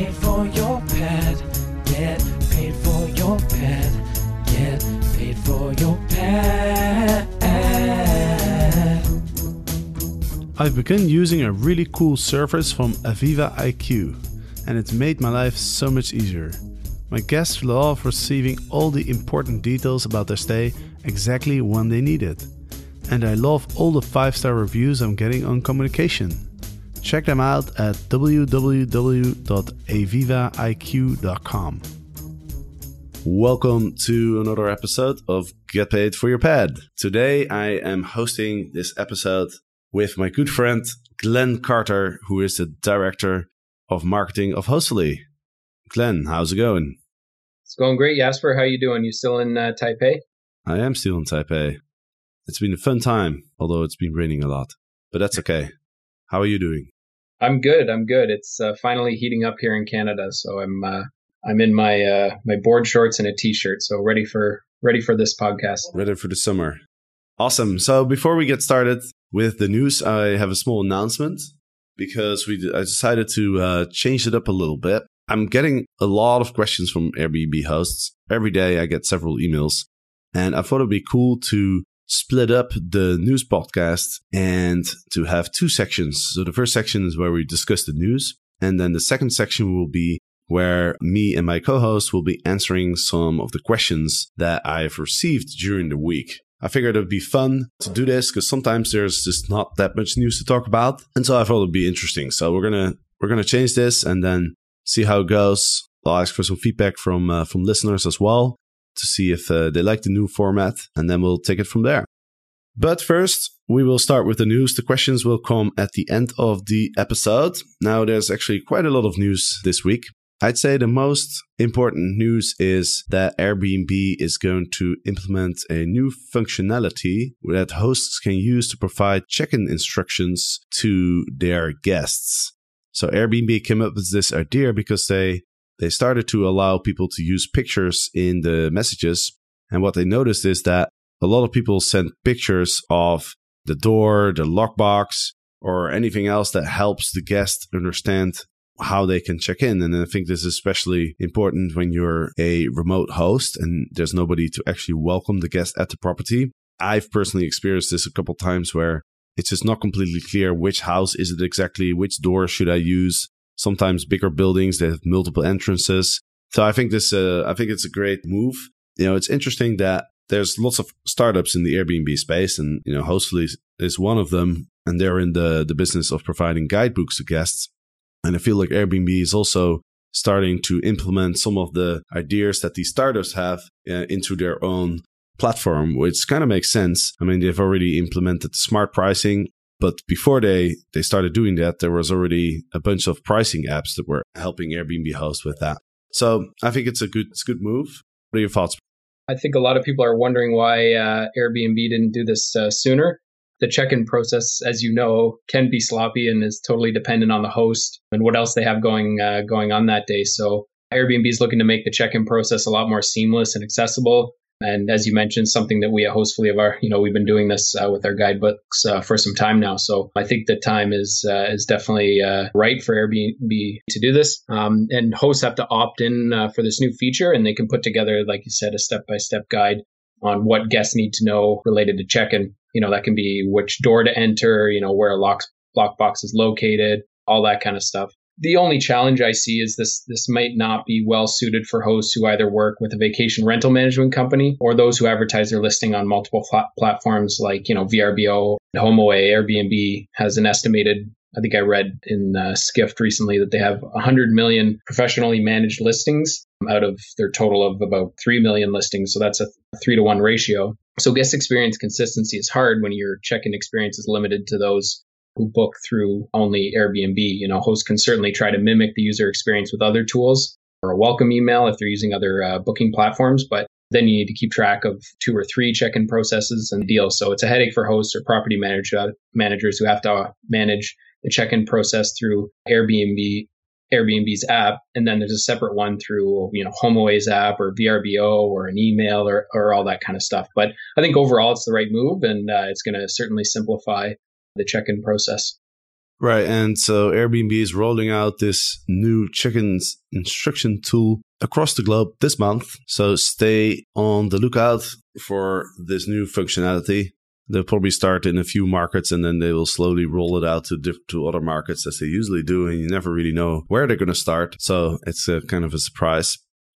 Paid for your pad. Get paid for your pad. Get paid for your pad. I've begun using a really cool service from Aviva IQ, and it's made my life so much easier. My guests love receiving all the important details about their stay exactly when they need it. And I love all the 5 star reviews I'm getting on communication. Check them out at www.avivaiq.com. Welcome to another episode of Get Paid for Your Pad. Today I am hosting this episode with my good friend Glenn Carter, who is the director of marketing of Hostfully. Glenn, how's it going? It's going great, Jasper. How you doing? You still in uh, Taipei? I am still in Taipei. It's been a fun time, although it's been raining a lot. But that's okay. How are you doing? I'm good. I'm good. It's uh, finally heating up here in Canada, so I'm uh, I'm in my uh, my board shorts and a t-shirt, so ready for ready for this podcast. Ready for the summer. Awesome. So before we get started with the news, I have a small announcement because we I decided to uh, change it up a little bit. I'm getting a lot of questions from Airbnb hosts. Every day I get several emails, and I thought it'd be cool to split up the news podcast and to have two sections. So the first section is where we discuss the news, and then the second section will be where me and my co-host will be answering some of the questions that I've received during the week. I figured it would be fun to do this because sometimes there's just not that much news to talk about, and so I thought it'd be interesting. So we're gonna we're gonna change this and then see how it goes. I'll ask for some feedback from uh, from listeners as well to see if uh, they like the new format, and then we'll take it from there. But first, we will start with the news. The questions will come at the end of the episode. Now, there's actually quite a lot of news this week. I'd say the most important news is that Airbnb is going to implement a new functionality that hosts can use to provide check in instructions to their guests. So Airbnb came up with this idea because they they started to allow people to use pictures in the messages. And what they noticed is that a lot of people sent pictures of the door, the lockbox, or anything else that helps the guest understand how they can check in. And I think this is especially important when you're a remote host and there's nobody to actually welcome the guest at the property. I've personally experienced this a couple times where it's just not completely clear which house is it exactly, which door should I use. Sometimes bigger buildings they have multiple entrances. So I think this, uh, I think it's a great move. You know, it's interesting that there's lots of startups in the Airbnb space, and you know, Hostfully is one of them, and they're in the the business of providing guidebooks to guests. And I feel like Airbnb is also starting to implement some of the ideas that these startups have uh, into their own platform, which kind of makes sense. I mean, they've already implemented smart pricing, but before they they started doing that, there was already a bunch of pricing apps that were helping Airbnb hosts with that. So I think it's a good it's a good move. What are your thoughts? I think a lot of people are wondering why uh, Airbnb didn't do this uh, sooner. The check-in process, as you know, can be sloppy and is totally dependent on the host and what else they have going uh, going on that day. So Airbnb is looking to make the check-in process a lot more seamless and accessible. And as you mentioned, something that we at Hostfully of our, you know, we've been doing this uh, with our guidebooks uh, for some time now. So I think the time is uh, is definitely uh, right for Airbnb to do this. Um, and hosts have to opt in uh, for this new feature, and they can put together, like you said, a step by step guide on what guests need to know related to check-in. You know, that can be which door to enter, you know, where a lock lockbox is located, all that kind of stuff. The only challenge I see is this this might not be well suited for hosts who either work with a vacation rental management company or those who advertise their listing on multiple platforms like, you know, VRBO, HomeAway, Airbnb has an estimated I think I read in uh, Skift recently that they have 100 million professionally managed listings out of their total of about 3 million listings. So that's a three to one ratio. So guest experience consistency is hard when your check-in experience is limited to those who book through only Airbnb. You know, hosts can certainly try to mimic the user experience with other tools or a welcome email if they're using other uh, booking platforms, but then you need to keep track of two or three check-in processes and deals. So it's a headache for hosts or property manager, managers who have to manage the check-in process through Airbnb Airbnb's app, and then there's a separate one through you know HomeAway's app or VRBO or an email or or all that kind of stuff. But I think overall it's the right move, and uh, it's going to certainly simplify the check-in process. Right, and so Airbnb is rolling out this new check-in instruction tool across the globe this month. So stay on the lookout for this new functionality. They'll probably start in a few markets and then they will slowly roll it out to diff- to other markets as they usually do, and you never really know where they're going to start. So it's a kind of a surprise.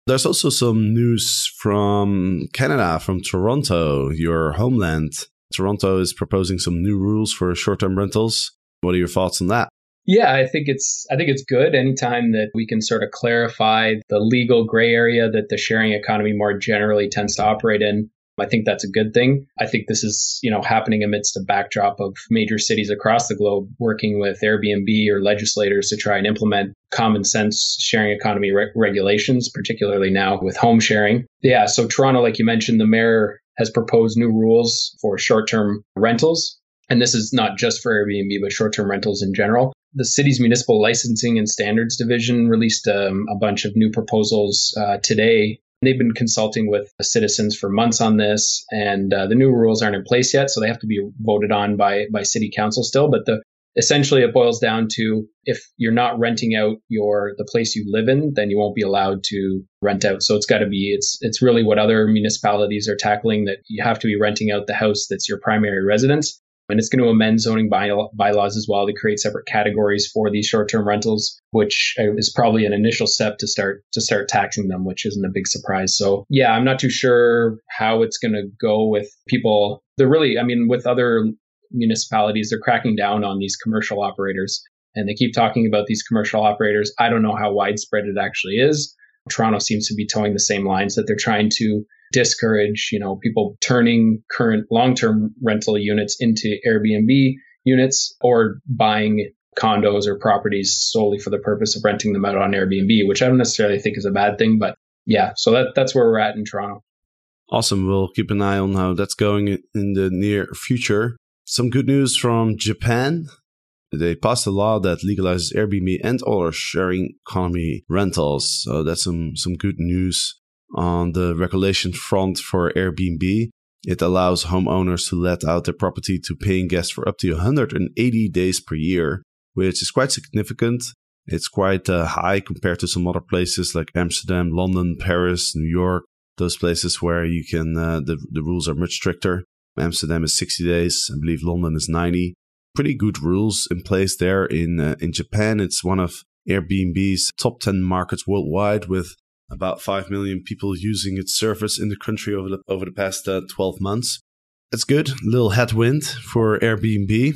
There's also some news from Canada, from Toronto, your homeland. Toronto is proposing some new rules for short-term rentals. What are your thoughts on that? Yeah, I think it's I think it's good anytime that we can sort of clarify the legal gray area that the sharing economy more generally tends to operate in. I think that's a good thing. I think this is, you know, happening amidst a backdrop of major cities across the globe working with Airbnb or legislators to try and implement common sense sharing economy re- regulations, particularly now with home sharing. Yeah, so Toronto, like you mentioned, the mayor has proposed new rules for short-term rentals. And this is not just for Airbnb, but short term rentals in general. The city's municipal licensing and standards division released um, a bunch of new proposals uh, today They've been consulting with citizens for months on this, and uh, the new rules aren't in place yet, so they have to be voted on by by city council still. But the essentially it boils down to if you're not renting out your the place you live in, then you won't be allowed to rent out. So it's got to be it's it's really what other municipalities are tackling that you have to be renting out the house that's your primary residence and it's going to amend zoning by- bylaws as well to create separate categories for these short-term rentals, which is probably an initial step to start to start taxing them, which isn't a big surprise. So yeah, I'm not too sure how it's going to go with people. They're really, I mean, with other municipalities, they're cracking down on these commercial operators, and they keep talking about these commercial operators. I don't know how widespread it actually is. Toronto seems to be toeing the same lines that they're trying to discourage, you know, people turning current long-term rental units into Airbnb units or buying condos or properties solely for the purpose of renting them out on Airbnb, which I don't necessarily think is a bad thing, but yeah, so that that's where we're at in Toronto. Awesome. We'll keep an eye on how that's going in the near future. Some good news from Japan. They passed a law that legalizes Airbnb and other sharing economy rentals. So that's some some good news on the regulation front for Airbnb. It allows homeowners to let out their property to paying guests for up to 180 days per year, which is quite significant. It's quite uh, high compared to some other places like Amsterdam, London, Paris, New York, those places where you can, uh, the, the rules are much stricter. Amsterdam is 60 days. I believe London is 90. Pretty good rules in place there. In, uh, in Japan, it's one of Airbnb's top 10 markets worldwide with about 5 million people using its service in the country over the, over the past uh, 12 months. It's good, little headwind for Airbnb.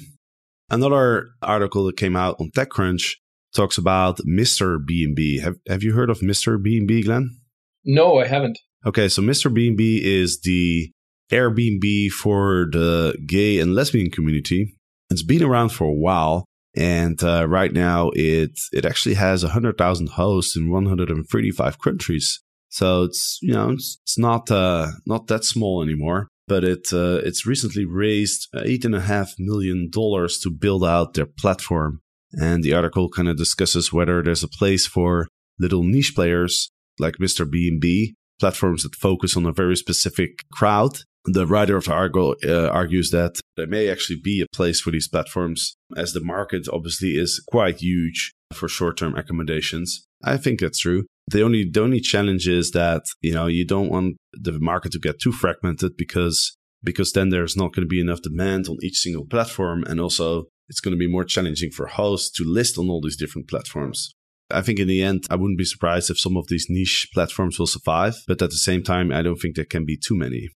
Another article that came out on TechCrunch talks about Mr. B&B. Have, have you heard of Mr. B&B, Glenn? No, I haven't. Okay, so Mr. B&B is the Airbnb for the gay and lesbian community. It's been around for a while, and uh, right now, it it actually has hundred thousand hosts in one hundred and thirty five countries. So it's you know it's, it's not uh, not that small anymore. But it uh, it's recently raised eight and a half million dollars to build out their platform. And the article kind of discusses whether there's a place for little niche players like Mr. B&B, platforms that focus on a very specific crowd the writer of the article uh, argues that there may actually be a place for these platforms, as the market obviously is quite huge for short-term accommodations. I think that's true. The only the only challenge is that you know you don't want the market to get too fragmented because because then there's not going to be enough demand on each single platform, and also it's going to be more challenging for hosts to list on all these different platforms. I think in the end, I wouldn't be surprised if some of these niche platforms will survive, but at the same time, I don't think there can be too many.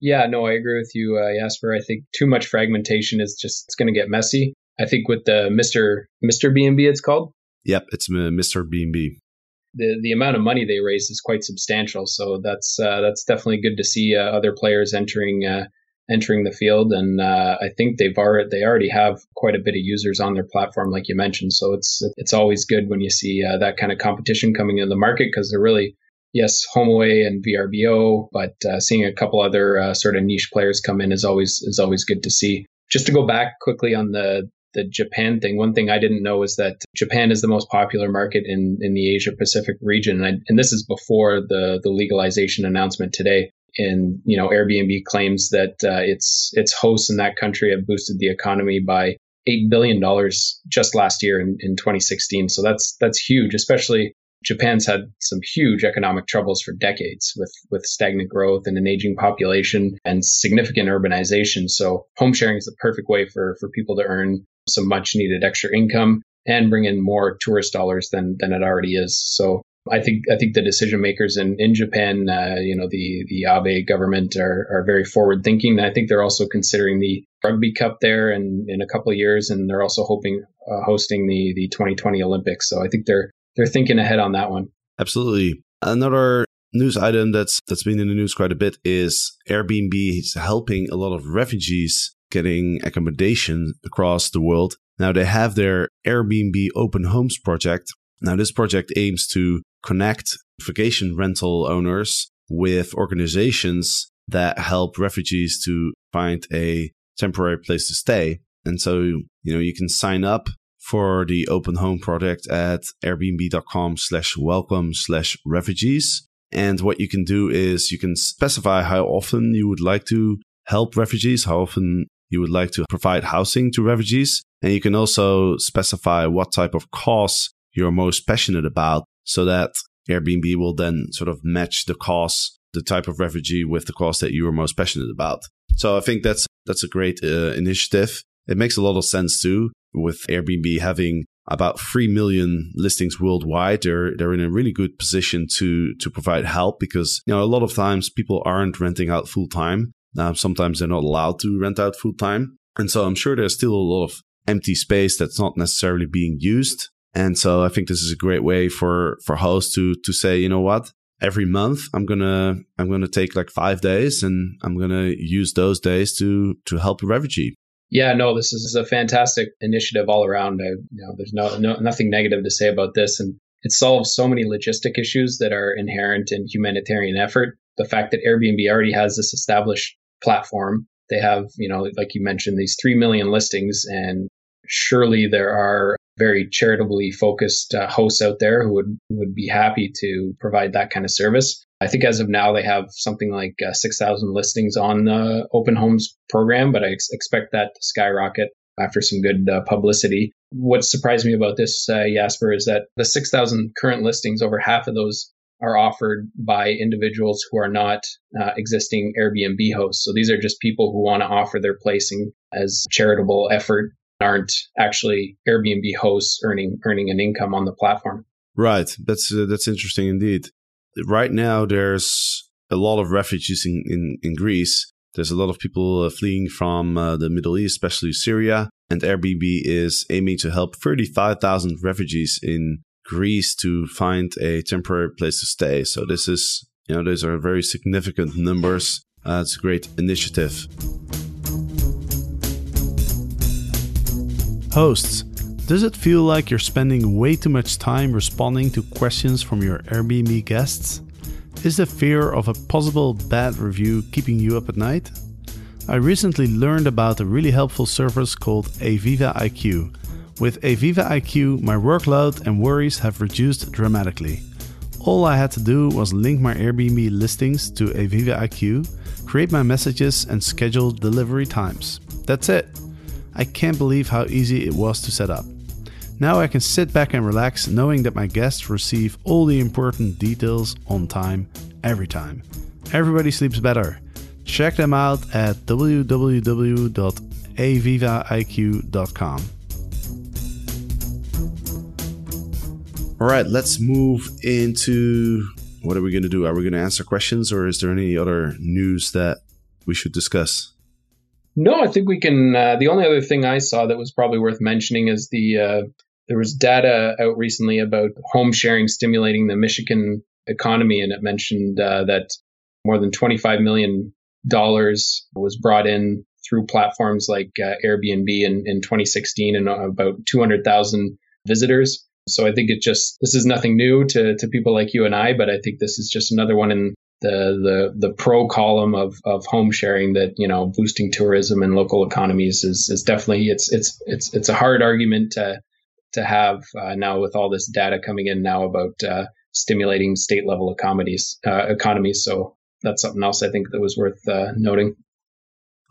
Yeah, no, I agree with you, uh, Jasper. I think too much fragmentation is just it's going to get messy. I think with the Mister Mister B and B, it's called. Yep, it's Mister B and B. The the amount of money they raise is quite substantial, so that's uh, that's definitely good to see uh, other players entering uh, entering the field, and uh, I think they've already they already have quite a bit of users on their platform, like you mentioned. So it's it's always good when you see uh, that kind of competition coming in the market because they're really yes, HomeAway and VRBO, but uh, seeing a couple other uh, sort of niche players come in is always is always good to see. Just to go back quickly on the the Japan thing, one thing I didn't know is that Japan is the most popular market in in the Asia Pacific region, and, I, and this is before the the legalization announcement today. And you know, Airbnb claims that uh, its its hosts in that country have boosted the economy by eight billion dollars just last year in, in 2016. So that's that's huge, especially Japan's had some huge economic troubles for decades with, with stagnant growth and an aging population and significant urbanization. So home sharing is the perfect way for, for people to earn some much needed extra income and bring in more tourist dollars than, than it already is. So I think I think the decision makers in in Japan, uh, you know, the the Abe government are are very forward thinking. I think they're also considering the Rugby Cup there in in a couple of years, and they're also hoping uh, hosting the the 2020 Olympics. So I think they're they're thinking ahead on that one. Absolutely. Another news item that's that's been in the news quite a bit is Airbnb is helping a lot of refugees getting accommodation across the world. Now they have their Airbnb Open Homes project. Now this project aims to connect vacation rental owners with organizations that help refugees to find a temporary place to stay. And so, you know, you can sign up for the open home project at airbnb.com slash welcome slash refugees. And what you can do is you can specify how often you would like to help refugees, how often you would like to provide housing to refugees. And you can also specify what type of cause you're most passionate about so that Airbnb will then sort of match the cause, the type of refugee with the cause that you are most passionate about. So I think that's, that's a great uh, initiative. It makes a lot of sense too with Airbnb having about 3 million listings worldwide they're they're in a really good position to to provide help because you know a lot of times people aren't renting out full time uh, sometimes they're not allowed to rent out full time and so i'm sure there's still a lot of empty space that's not necessarily being used. And so i think this is a great way for for hosts to to say you know what? Every month i'm gonna i'm gonna take like five days and i'm gonna use those days to to help a refugee yeah, no, this is a fantastic initiative all around. I, you know, there's no, no nothing negative to say about this, and it solves so many logistic issues that are inherent in humanitarian effort. The fact that Airbnb already has this established platform, they have, you know, like you mentioned, these three million listings, and surely there are very charitably focused uh, hosts out there who would would be happy to provide that kind of service. I think as of now they have something like uh, 6,000 listings on the Open Homes program, but I ex- expect that to skyrocket after some good uh, publicity. What surprised me about this, uh, Jasper, is that the 6,000 current listings, over half of those are offered by individuals who are not uh, existing Airbnb hosts. So these are just people who want to offer their placing as charitable effort aren't actually Airbnb hosts earning earning an income on the platform. Right. That's uh, that's interesting indeed. Right now, there's a lot of refugees in, in, in Greece. There's a lot of people uh, fleeing from uh, the Middle East, especially Syria. And Airbnb is aiming to help 35,000 refugees in Greece to find a temporary place to stay. So this is, you know, those are very significant numbers. Uh, it's a great initiative. Hosts, does it feel like you're spending way too much time responding to questions from your Airbnb guests? Is the fear of a possible bad review keeping you up at night? I recently learned about a really helpful service called Aviva IQ. With Aviva IQ, my workload and worries have reduced dramatically. All I had to do was link my Airbnb listings to Aviva IQ, create my messages, and schedule delivery times. That's it. I can't believe how easy it was to set up. Now I can sit back and relax knowing that my guests receive all the important details on time, every time. Everybody sleeps better. Check them out at www.avivaiq.com. All right, let's move into what are we going to do? Are we going to answer questions or is there any other news that we should discuss? No, I think we can. Uh, the only other thing I saw that was probably worth mentioning is the uh, there was data out recently about home sharing stimulating the Michigan economy, and it mentioned uh, that more than 25 million dollars was brought in through platforms like uh, Airbnb in, in 2016 and about 200,000 visitors. So I think it just this is nothing new to to people like you and I, but I think this is just another one in the the the pro column of of home sharing that you know boosting tourism and local economies is is definitely it's it's it's it's a hard argument to to have uh, now with all this data coming in now about uh, stimulating state level economies uh, economies. So that's something else I think that was worth uh, noting.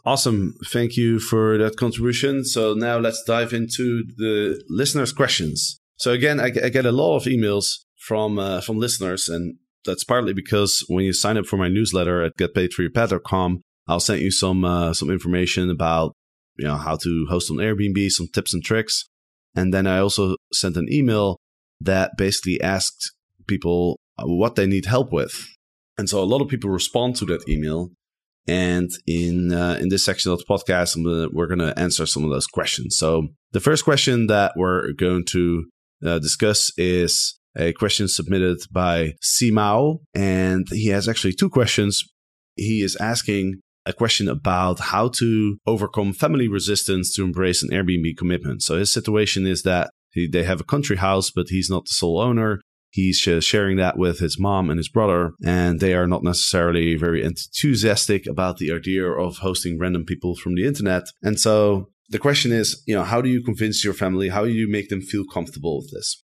Awesome. Thank you for that contribution. So now let's dive into the listeners' questions. So again, I, I get a lot of emails from uh, from listeners, and that's partly because when you sign up for my newsletter at getpaidforyourpad.com, I'll send you some uh, some information about you know how to host on Airbnb, some tips and tricks, and then I also sent an email that basically asked people what they need help with, and so a lot of people respond to that email. And in uh, in this section of the podcast, gonna, we're going to answer some of those questions. So the first question that we're going to uh, discuss is a question submitted by Simao, and he has actually two questions. He is asking a question about how to overcome family resistance to embrace an Airbnb commitment. So his situation is that he, they have a country house, but he's not the sole owner. He's sharing that with his mom and his brother, and they are not necessarily very enthusiastic about the idea of hosting random people from the internet. And so the question is, you know, how do you convince your family? How do you make them feel comfortable with this?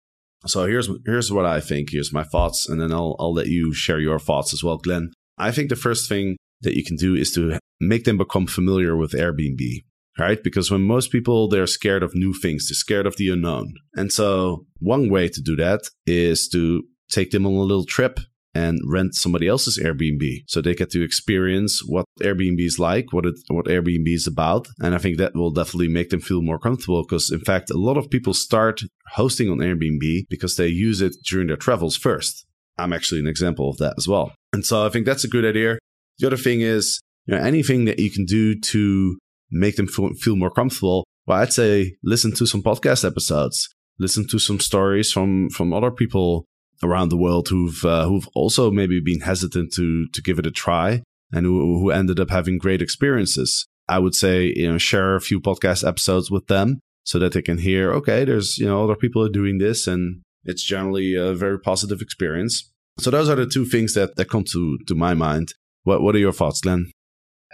So here's here's what I think. Here's my thoughts, and then I'll I'll let you share your thoughts as well, Glenn. I think the first thing that you can do is to make them become familiar with Airbnb, right? Because when most people they're scared of new things, they're scared of the unknown, and so one way to do that is to take them on a little trip and rent somebody else's Airbnb so they get to experience what Airbnb is like, what it, what Airbnb is about. And I think that will definitely make them feel more comfortable because in fact, a lot of people start hosting on Airbnb because they use it during their travels first. I'm actually an example of that as well. And so I think that's a good idea. The other thing is, you know, anything that you can do to make them feel more comfortable. Well, I'd say listen to some podcast episodes, listen to some stories from, from other people around the world who've uh, who've also maybe been hesitant to to give it a try and who, who ended up having great experiences. I would say you know share a few podcast episodes with them so that they can hear okay there's you know other people are doing this and it's generally a very positive experience. So those are the two things that that come to to my mind. What what are your thoughts, Glenn?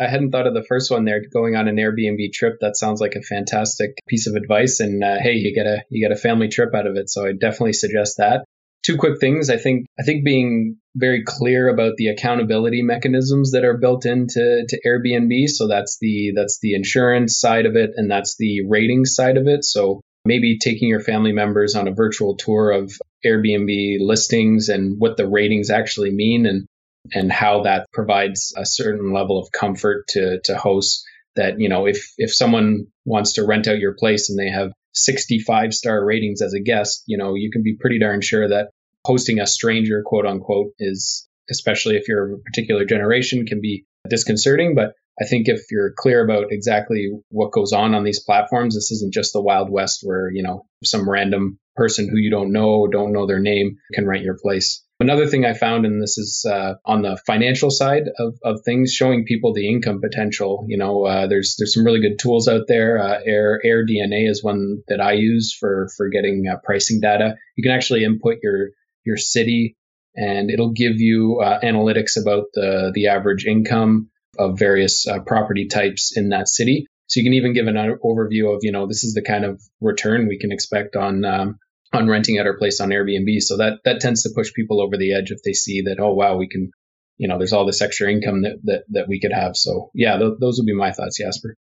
I hadn't thought of the first one there, going on an Airbnb trip. That sounds like a fantastic piece of advice. And uh, hey, you get a you get a family trip out of it. So I definitely suggest that two quick things. I think I think being very clear about the accountability mechanisms that are built into to Airbnb. So that's the that's the insurance side of it, and that's the rating side of it. So maybe taking your family members on a virtual tour of Airbnb listings and what the ratings actually mean, and and how that provides a certain level of comfort to to hosts. That you know, if if someone wants to rent out your place and they have 65 star ratings as a guest, you know, you can be pretty darn sure that hosting a stranger, quote unquote, is, especially if you're a particular generation, can be disconcerting. But I think if you're clear about exactly what goes on on these platforms, this isn't just the Wild West where, you know, some random person who you don't know, don't know their name can rent your place. Another thing I found, and this is uh, on the financial side of, of things, showing people the income potential. You know, uh, there's there's some really good tools out there. Uh, Air DNA is one that I use for for getting uh, pricing data. You can actually input your your city, and it'll give you uh, analytics about the the average income of various uh, property types in that city. So you can even give an overview of, you know, this is the kind of return we can expect on um, on renting out our place on Airbnb. So that that tends to push people over the edge if they see that, oh wow, we can, you know, there's all this extra income that that, that we could have. So yeah, th- those would be my thoughts, Jasper.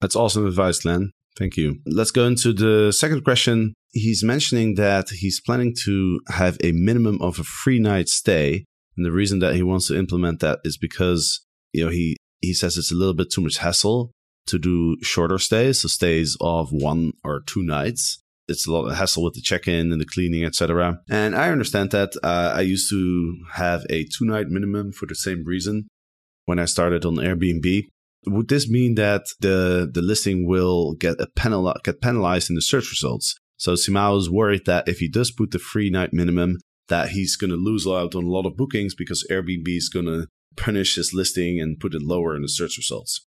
That's awesome advice, Glenn. Thank you. Let's go into the second question. He's mentioning that he's planning to have a minimum of a free night stay. And the reason that he wants to implement that is because, you know, he, he says it's a little bit too much hassle to do shorter stays, so stays of one or two nights. It's a lot of hassle with the check-in and the cleaning, etc. And I understand that. Uh, I used to have a two-night minimum for the same reason when I started on Airbnb. Would this mean that the the listing will get a penal get penalized in the search results? So Simao is worried that if he does put the free night minimum, that he's going to lose out on a lot of bookings because Airbnb is going to punish his listing and put it lower in the search results.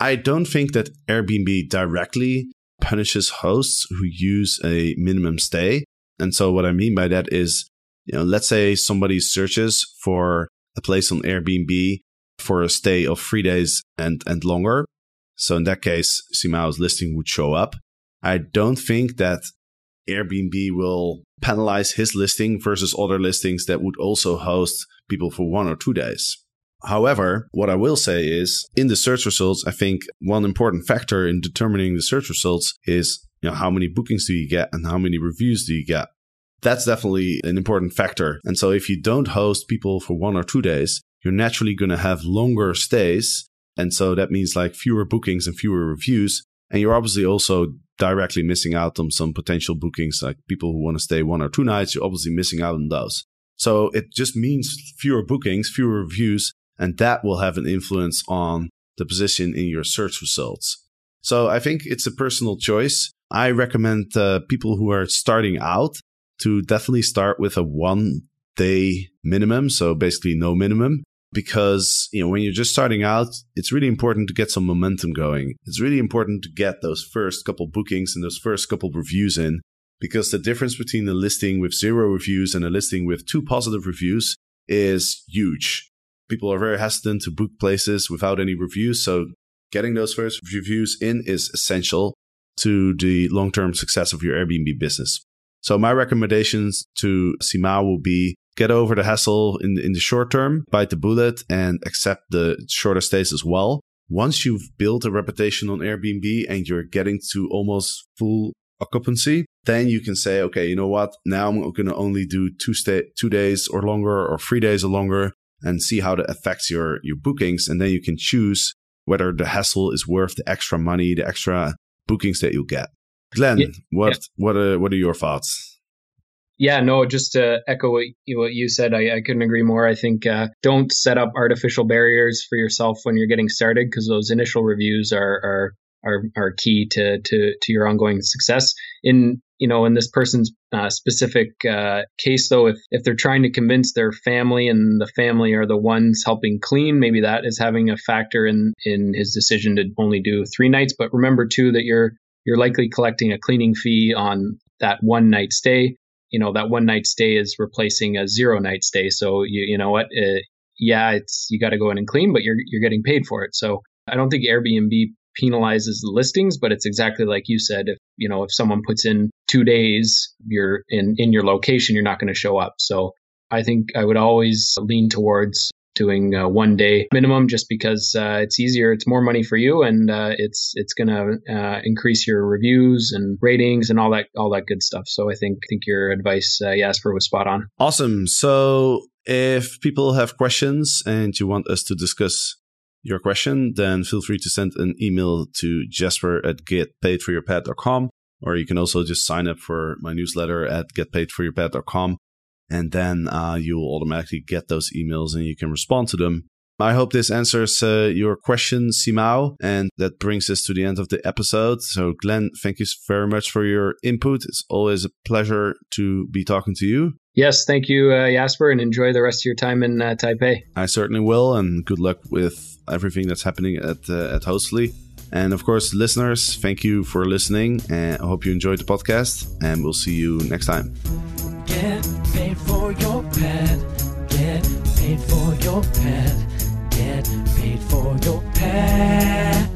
I don't think that Airbnb directly punishes hosts who use a minimum stay. And so what I mean by that is, you know, let's say somebody searches for a place on Airbnb for a stay of three days and, and longer. So in that case, Simao's listing would show up. I don't think that Airbnb will penalize his listing versus other listings that would also host people for one or two days. However, what I will say is in the search results, I think one important factor in determining the search results is, you know, how many bookings do you get and how many reviews do you get? That's definitely an important factor. And so if you don't host people for one or two days, you're naturally going to have longer stays. And so that means like fewer bookings and fewer reviews. And you're obviously also directly missing out on some potential bookings, like people who want to stay one or two nights. You're obviously missing out on those. So it just means fewer bookings, fewer reviews, and that will have an influence on the position in your search results. So I think it's a personal choice. I recommend uh, people who are starting out to definitely start with a one day minimum. So basically no minimum because, you know, when you're just starting out, it's really important to get some momentum going. It's really important to get those first couple bookings and those first couple reviews in because the difference between a listing with zero reviews and a listing with two positive reviews is huge people are very hesitant to book places without any reviews. So getting those first reviews in is essential to the long term success of your Airbnb business. So my recommendations to Simao will be get over the hassle in, in the short term, bite the bullet and accept the shorter stays as well. Once you've built a reputation on Airbnb and you're getting to almost full occupancy, then you can say, okay, you know what? Now I'm going to only do two stay, two days or longer or three days or longer and see how that affects your your bookings and then you can choose whether the hassle is worth the extra money the extra bookings that you'll get. Glenn yeah, what yeah. what are what are your thoughts? Yeah no just to echo what you, what you said i, I couldn't agree more. I think uh, don't set up artificial barriers for yourself when you're getting started because those initial reviews are are are, are key to, to to your ongoing success. In you know, in this person's uh, specific uh, case, though, if, if they're trying to convince their family and the family are the ones helping clean, maybe that is having a factor in in his decision to only do three nights. But remember too that you're you're likely collecting a cleaning fee on that one night stay. You know, that one night stay is replacing a zero night stay. So you you know what? Uh, yeah, it's you got to go in and clean, but you're you're getting paid for it. So I don't think Airbnb penalizes the listings, but it's exactly like you said. If you know if someone puts in two days, you're in in your location, you're not going to show up. So I think I would always lean towards doing uh, one day minimum just because uh, it's easier it's more money for you and uh, it's it's going to uh, increase your reviews and ratings and all that all that good stuff so i think I think your advice uh, jasper was spot on awesome so if people have questions and you want us to discuss your question, then feel free to send an email to jasper at getpaidforyourpad.com, or you can also just sign up for my newsletter at getpaidforyourpad.com. and then uh, you will automatically get those emails and you can respond to them. I hope this answers uh, your question, Simao, and that brings us to the end of the episode. So, Glenn, thank you very much for your input. It's always a pleasure to be talking to you. Yes, thank you, uh, Jasper, and enjoy the rest of your time in uh, Taipei. I certainly will, and good luck with everything that's happening at uh, at Hostfully. And of course, listeners, thank you for listening. And I hope you enjoyed the podcast, and we'll see you next time. Get paid for your pad. Get paid for your pad. Paid for your pad.